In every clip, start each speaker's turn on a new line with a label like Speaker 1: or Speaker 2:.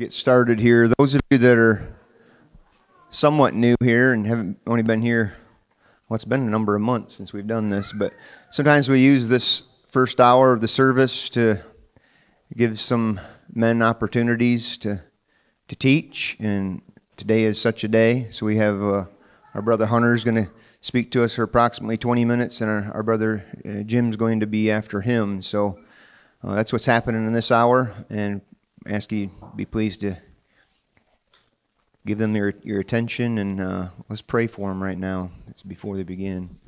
Speaker 1: get started here. Those of you that are somewhat new here and haven't only been here, well, it's been a number of months since we've done this, but sometimes we use this first hour of the service to give some men opportunities to to teach, and today is such a day. So we have uh, our brother Hunter is going to speak to us for approximately 20 minutes, and our, our brother uh, Jim's going to be after him. So uh, that's what's happening in this hour, and ask you be pleased to give them your, your attention, and uh, let's pray for them right now. It's before they begin.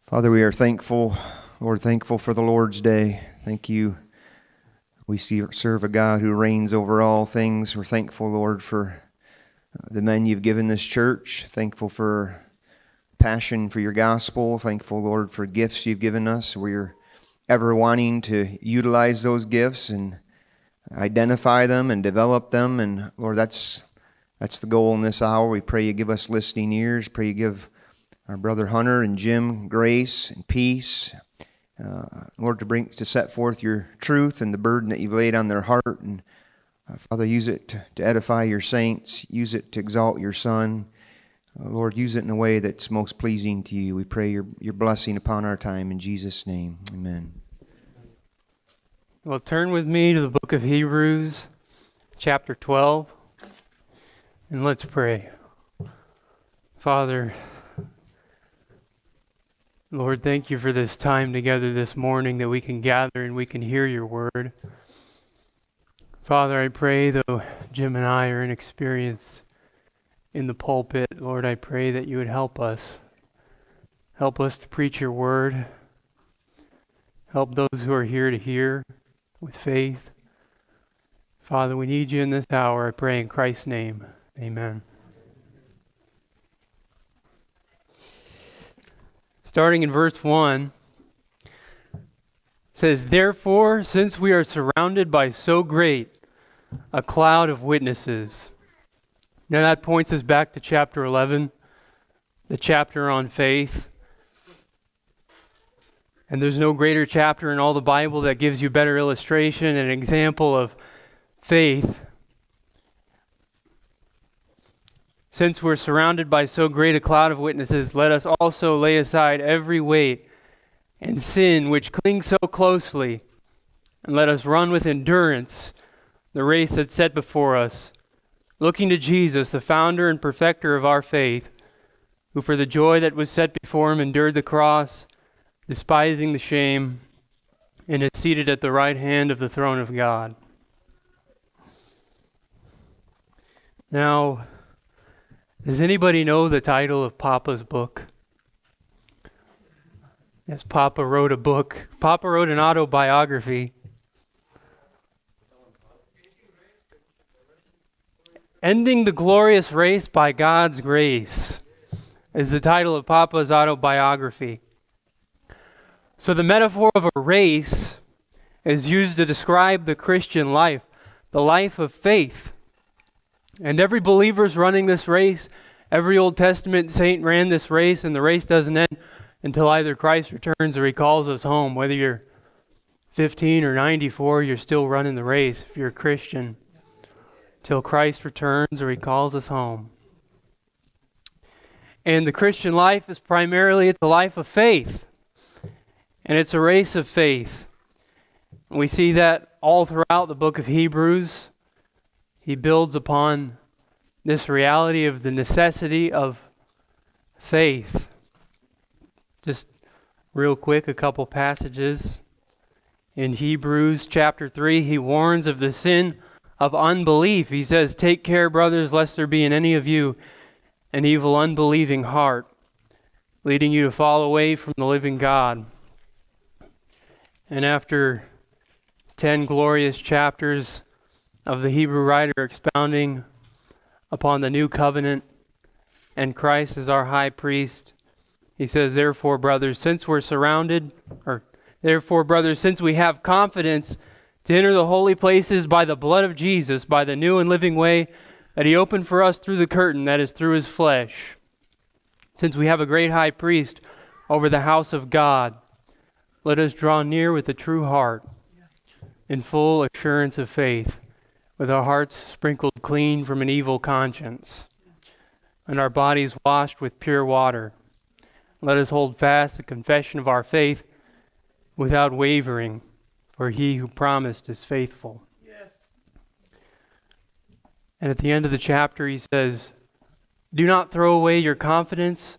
Speaker 1: Father, we are thankful, Lord, thankful for the Lord's day. Thank you. We see, serve a God who reigns over all things. We're thankful, Lord, for uh, the men you've given this church. Thankful for passion for your gospel. Thankful, Lord, for gifts you've given us. We're ever wanting to utilize those gifts and identify them and develop them. And Lord, that's that's the goal in this hour. We pray you give us listening ears. Pray you give our brother Hunter and Jim grace and peace. Uh, Lord, to bring to set forth your truth and the burden that you've laid on their heart, and uh, Father, use it to, to, edify your saints. Use it to exalt your Son. Uh, Lord, use it in a way that's most pleasing to you. We pray your your blessing upon our time in Jesus' name. Amen.
Speaker 2: Well, turn with me to the book of Hebrews, chapter 12, and let's pray. Father, Lord, thank you for this time together this morning that we can gather and we can hear your word. Father, I pray, though Jim and I are inexperienced in the pulpit, Lord, I pray that you would help us. Help us to preach your word. Help those who are here to hear with faith. Father, we need you in this hour. I pray in Christ's name. Amen. Starting in verse 1 says, Therefore, since we are surrounded by so great a cloud of witnesses. Now that points us back to chapter 11, the chapter on faith. And there's no greater chapter in all the Bible that gives you better illustration and example of faith. Since we're surrounded by so great a cloud of witnesses, let us also lay aside every weight and sin which clings so closely, and let us run with endurance the race that's set before us, looking to Jesus, the founder and perfecter of our faith, who for the joy that was set before him endured the cross despising the shame, and is seated at the right hand of the throne of God. Now, does anybody know the title of Papa's book? Yes, Papa wrote a book. Papa wrote an autobiography. Ending the Glorious Race by God's Grace is the title of Papa's autobiography. So the metaphor of a race is used to describe the Christian life, the life of faith. And every believer is running this race. Every Old Testament saint ran this race, and the race doesn't end until either Christ returns or he calls us home. Whether you're 15 or 94, you're still running the race if you're a Christian. Till Christ returns or he calls us home. And the Christian life is primarily it's a life of faith. And it's a race of faith. We see that all throughout the book of Hebrews. He builds upon this reality of the necessity of faith. Just real quick, a couple passages. In Hebrews chapter 3, he warns of the sin of unbelief. He says, Take care, brothers, lest there be in any of you an evil, unbelieving heart, leading you to fall away from the living God. And after 10 glorious chapters of the Hebrew writer expounding upon the new covenant and Christ as our high priest, he says, Therefore, brothers, since we're surrounded, or therefore, brothers, since we have confidence to enter the holy places by the blood of Jesus, by the new and living way that he opened for us through the curtain, that is, through his flesh, since we have a great high priest over the house of God, let us draw near with a true heart in full assurance of faith, with our hearts sprinkled clean from an evil conscience, and our bodies washed with pure water. Let us hold fast the confession of our faith without wavering, for he who promised is faithful. Yes. And at the end of the chapter, he says, Do not throw away your confidence,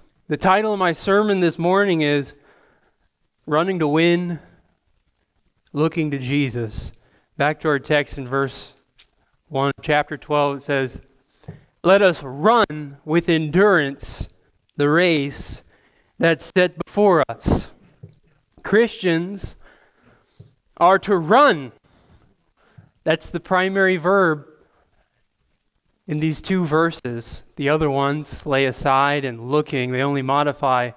Speaker 2: The title of my sermon this morning is Running to Win, Looking to Jesus. Back to our text in verse 1, chapter 12, it says, Let us run with endurance the race that's set before us. Christians are to run. That's the primary verb in these two verses. The other ones, lay aside and looking, they only modify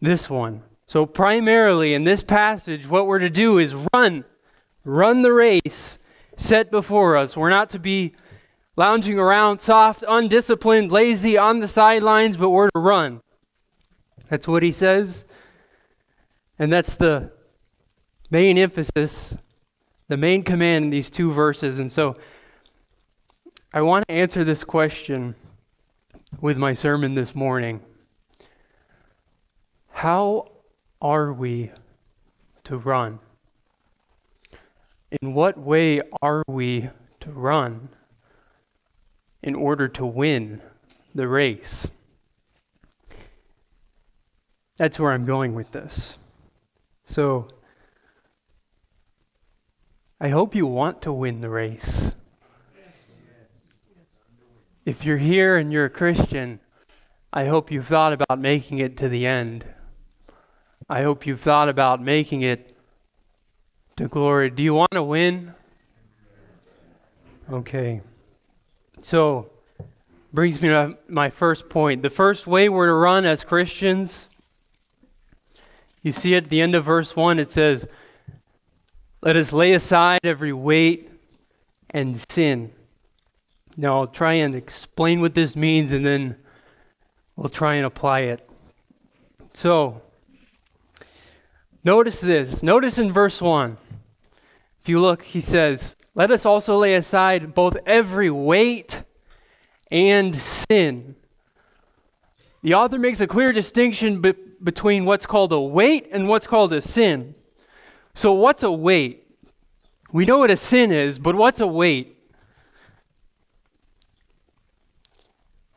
Speaker 2: this one. So, primarily in this passage, what we're to do is run. Run the race set before us. We're not to be lounging around soft, undisciplined, lazy on the sidelines, but we're to run. That's what he says. And that's the main emphasis, the main command in these two verses. And so I want to answer this question with my sermon this morning. How are we to run? In what way are we to run in order to win the race? That's where I'm going with this. So, I hope you want to win the race. If you're here and you're a Christian, I hope you've thought about making it to the end. I hope you've thought about making it to glory. Do you want to win? Okay. So, brings me to my first point. The first way we're to run as Christians, you see at the end of verse 1, it says, Let us lay aside every weight and sin. Now, I'll try and explain what this means and then we'll try and apply it. So, notice this. Notice in verse 1 if you look, he says, Let us also lay aside both every weight and sin. The author makes a clear distinction be- between what's called a weight and what's called a sin. So, what's a weight? We know what a sin is, but what's a weight?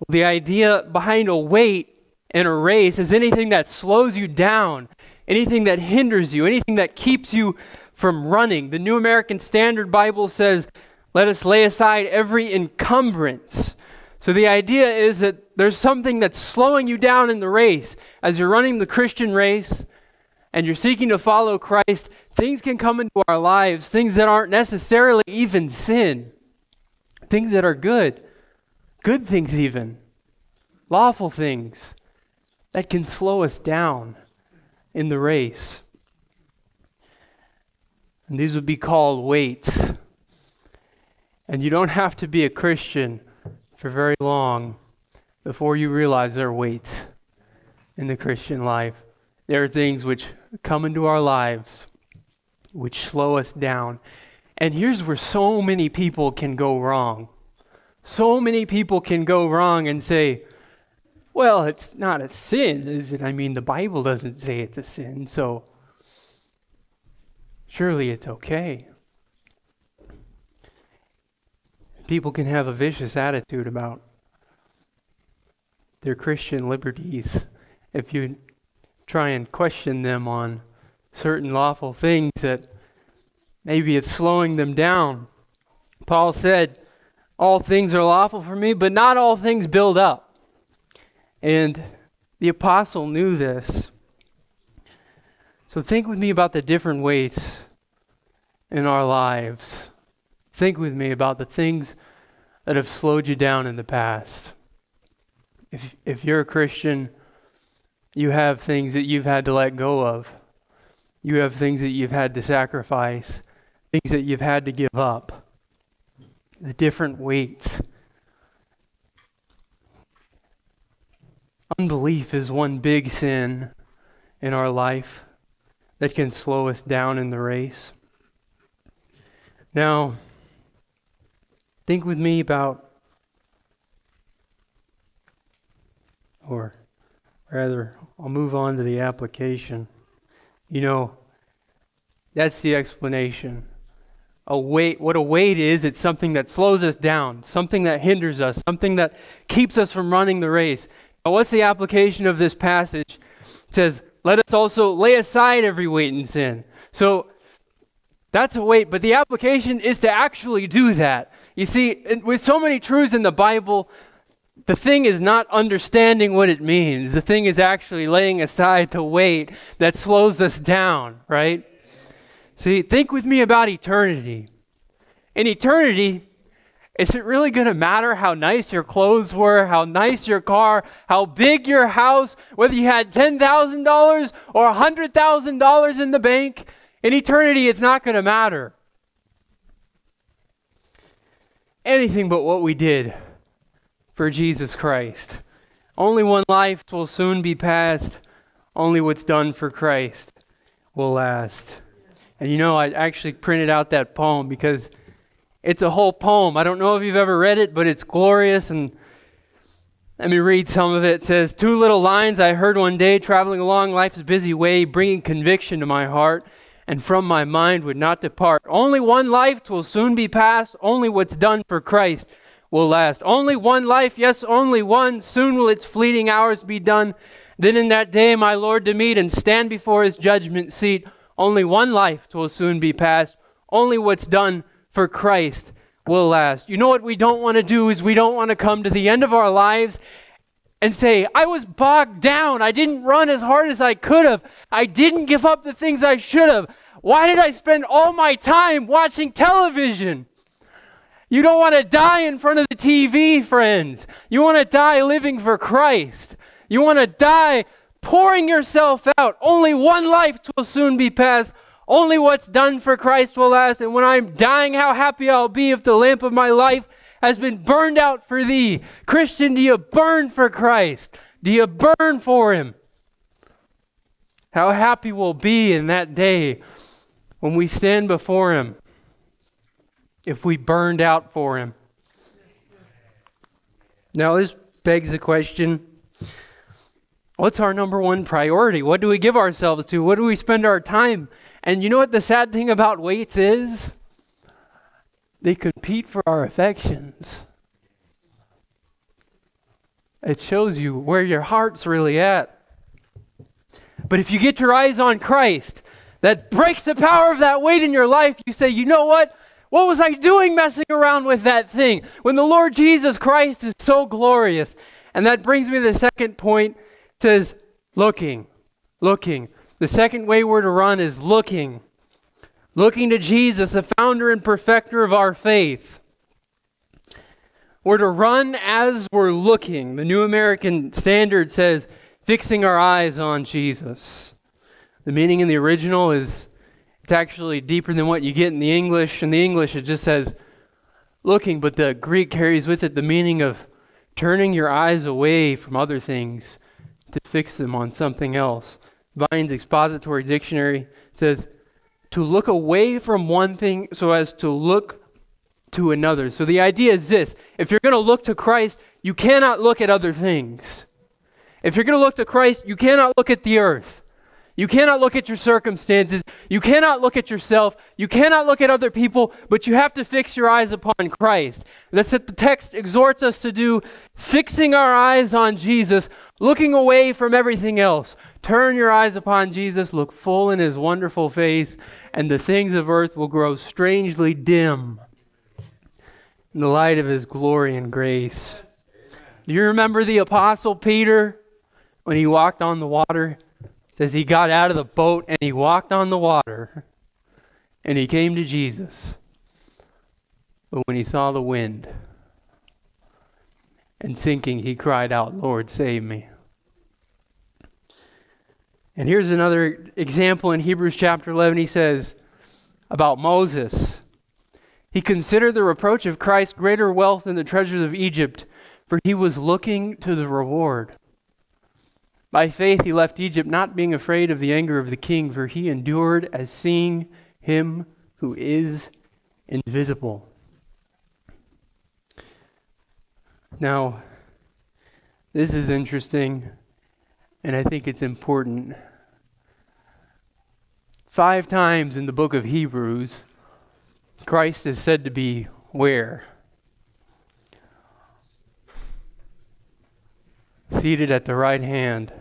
Speaker 2: Well, the idea behind a weight in a race is anything that slows you down, anything that hinders you, anything that keeps you from running. The New American Standard Bible says, let us lay aside every encumbrance. So the idea is that there's something that's slowing you down in the race. As you're running the Christian race and you're seeking to follow Christ, things can come into our lives, things that aren't necessarily even sin, things that are good, good things even, lawful things that can slow us down in the race. And these would be called weights. And you don't have to be a Christian for very long before you realize there are weights in the Christian life. There are things which come into our lives which slow us down. And here's where so many people can go wrong. So many people can go wrong and say, well, it's not a sin, is it? I mean, the Bible doesn't say it's a sin, so surely it's okay. People can have a vicious attitude about their Christian liberties if you try and question them on certain lawful things that maybe it's slowing them down. Paul said, All things are lawful for me, but not all things build up. And the apostle knew this. So think with me about the different weights in our lives. Think with me about the things that have slowed you down in the past. If, if you're a Christian, you have things that you've had to let go of. You have things that you've had to sacrifice, things that you've had to give up. The different weights. Unbelief is one big sin in our life that can slow us down in the race. Now, think with me about, or rather, I'll move on to the application. You know, that's the explanation. A weight, what a weight is, it's something that slows us down, something that hinders us, something that keeps us from running the race. What's the application of this passage? It says, Let us also lay aside every weight and sin. So, that's a weight, but the application is to actually do that. You see, with so many truths in the Bible, the thing is not understanding what it means. The thing is actually laying aside the weight that slows us down, right? See, think with me about eternity. In eternity, is it really going to matter how nice your clothes were, how nice your car, how big your house, whether you had $10,000 or $100,000 in the bank? In eternity, it's not going to matter. Anything but what we did for Jesus Christ. Only one life will soon be passed. Only what's done for Christ will last. And you know, I actually printed out that poem because it's a whole poem. I don't know if you've ever read it, but it's glorious. And let me read some of it. It says, Two little lines I heard one day traveling along life's busy way, bringing conviction to my heart and from my mind would not depart. Only one life will soon be past. Only what's done for Christ will last. Only one life, yes, only one. Soon will its fleeting hours be done. Then in that day, my Lord to meet and stand before his judgment seat. Only one life will soon be past. Only what's done for Christ will last. You know what we don't want to do is we don't want to come to the end of our lives and say, I was bogged down. I didn't run as hard as I could have. I didn't give up the things I should have. Why did I spend all my time watching television? You don't want to die in front of the TV, friends. You want to die living for Christ. You want to die pouring yourself out. Only one life will soon be passed. Only what's done for Christ will last. And when I'm dying, how happy I'll be if the lamp of my life has been burned out for thee. Christian, do you burn for Christ? Do you burn for him? How happy we'll be in that day when we stand before him if we burned out for him. Now, this begs a question what's our number one priority? What do we give ourselves to? What do we spend our time? And you know what the sad thing about weights is? They compete for our affections. It shows you where your heart's really at. But if you get your eyes on Christ, that breaks the power of that weight in your life, you say, you know what? What was I doing messing around with that thing when the Lord Jesus Christ is so glorious? And that brings me to the second point. Says, looking, looking. The second way we're to run is looking looking to Jesus, the founder and perfecter of our faith. We're to run as we're looking. The New American Standard says, fixing our eyes on Jesus. The meaning in the original is it's actually deeper than what you get in the English. In the English, it just says looking, but the Greek carries with it the meaning of turning your eyes away from other things to fix them on something else. Vine's Expository Dictionary says to look away from one thing so as to look to another. So the idea is this if you're going to look to Christ, you cannot look at other things. If you're going to look to Christ, you cannot look at the earth. You cannot look at your circumstances. You cannot look at yourself. You cannot look at other people, but you have to fix your eyes upon Christ. That's what the text exhorts us to do, fixing our eyes on Jesus, looking away from everything else. Turn your eyes upon Jesus, look full in his wonderful face, and the things of earth will grow strangely dim in the light of his glory and grace. Do you remember the apostle Peter when he walked on the water? Says he got out of the boat and he walked on the water and he came to Jesus. But when he saw the wind, and sinking, he cried out, Lord, save me. And here's another example in Hebrews chapter 11. He says about Moses He considered the reproach of Christ greater wealth than the treasures of Egypt, for he was looking to the reward. By faith he left Egypt, not being afraid of the anger of the king, for he endured as seeing him who is invisible. Now, this is interesting, and I think it's important. Five times in the book of Hebrews, Christ is said to be where? Seated at the right hand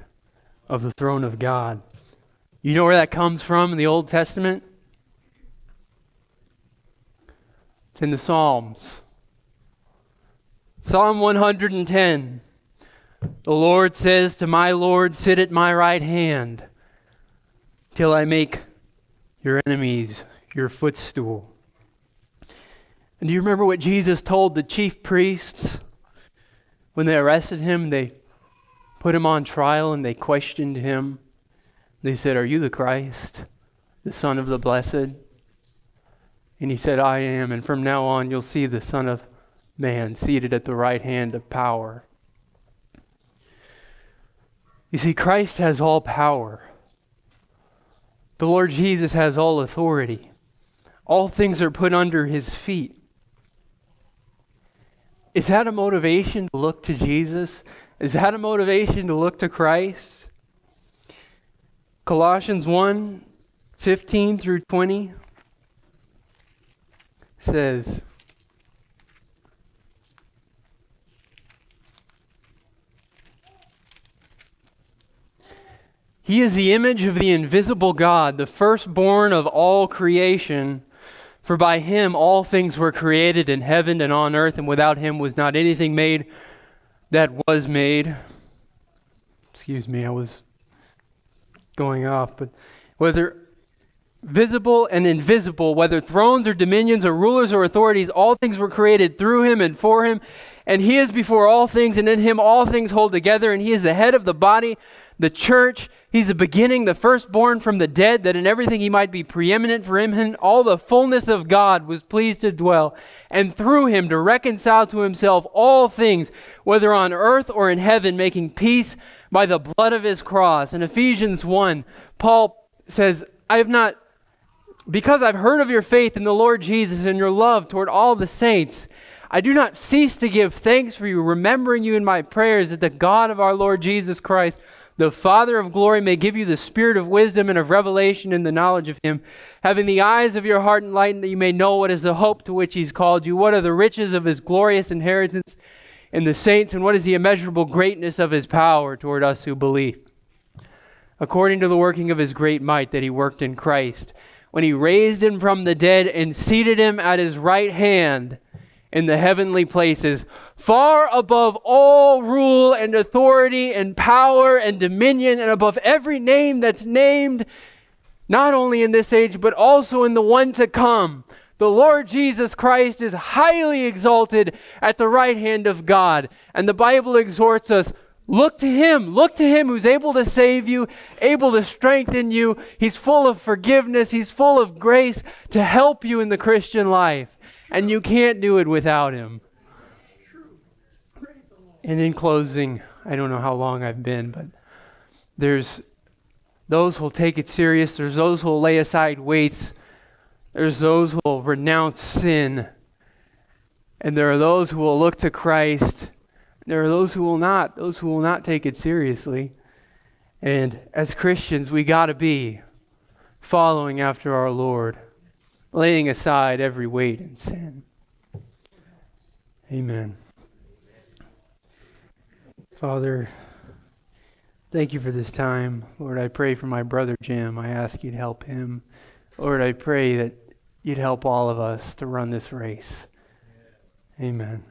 Speaker 2: of the throne of God. You know where that comes from in the Old Testament? It's in the Psalms. Psalm 110. The Lord says to my Lord, Sit at my right hand till I make your enemies your footstool. And do you remember what Jesus told the chief priests when they arrested him? They put him on trial and they questioned him. They said, Are you the Christ, the Son of the Blessed? And he said, I am. And from now on, you'll see the Son of Man seated at the right hand of power. You see, Christ has all power. The Lord Jesus has all authority. All things are put under his feet. Is that a motivation to look to Jesus? Is that a motivation to look to Christ? Colossians 1 15 through 20 says, He is the image of the invisible God, the firstborn of all creation. For by him all things were created in heaven and on earth, and without him was not anything made that was made. Excuse me, I was going off, but whether visible and invisible, whether thrones or dominions or rulers or authorities, all things were created through him and for him. And he is before all things, and in him all things hold together, and he is the head of the body, the church. He's the beginning, the firstborn from the dead, that in everything he might be preeminent. For him, and all the fullness of God was pleased to dwell, and through him to reconcile to himself all things, whether on earth or in heaven, making peace by the blood of his cross. In Ephesians 1, Paul says, I have not, because I've heard of your faith in the Lord Jesus and your love toward all the saints, I do not cease to give thanks for you, remembering you in my prayers that the God of our Lord Jesus Christ, the Father of glory may give you the spirit of wisdom and of revelation in the knowledge of him, having the eyes of your heart enlightened, that you may know what is the hope to which he's called you, what are the riches of his glorious inheritance in the saints, and what is the immeasurable greatness of his power toward us who believe. According to the working of his great might that he worked in Christ, when he raised him from the dead and seated him at his right hand in the heavenly places, far above all rule and authority and power and dominion, and above every name that's named, not only in this age, but also in the one to come. The Lord Jesus Christ is highly exalted at the right hand of God. And the Bible exhorts us look to Him. Look to Him who's able to save you, able to strengthen you. He's full of forgiveness, He's full of grace to help you in the Christian life. And you can't do it without Him. And in closing, I don't know how long I've been, but there's those who will take it serious, there's those who will lay aside weights, there's those who will renounce sin, and there are those who will look to Christ. There are those who will not, those who will not take it seriously. And as Christians, we got to be following after our Lord, laying aside every weight and sin. Amen. Father, thank you for this time. Lord, I pray for my brother Jim. I ask you to help him. Lord, I pray that you'd help all of us to run this race. Amen.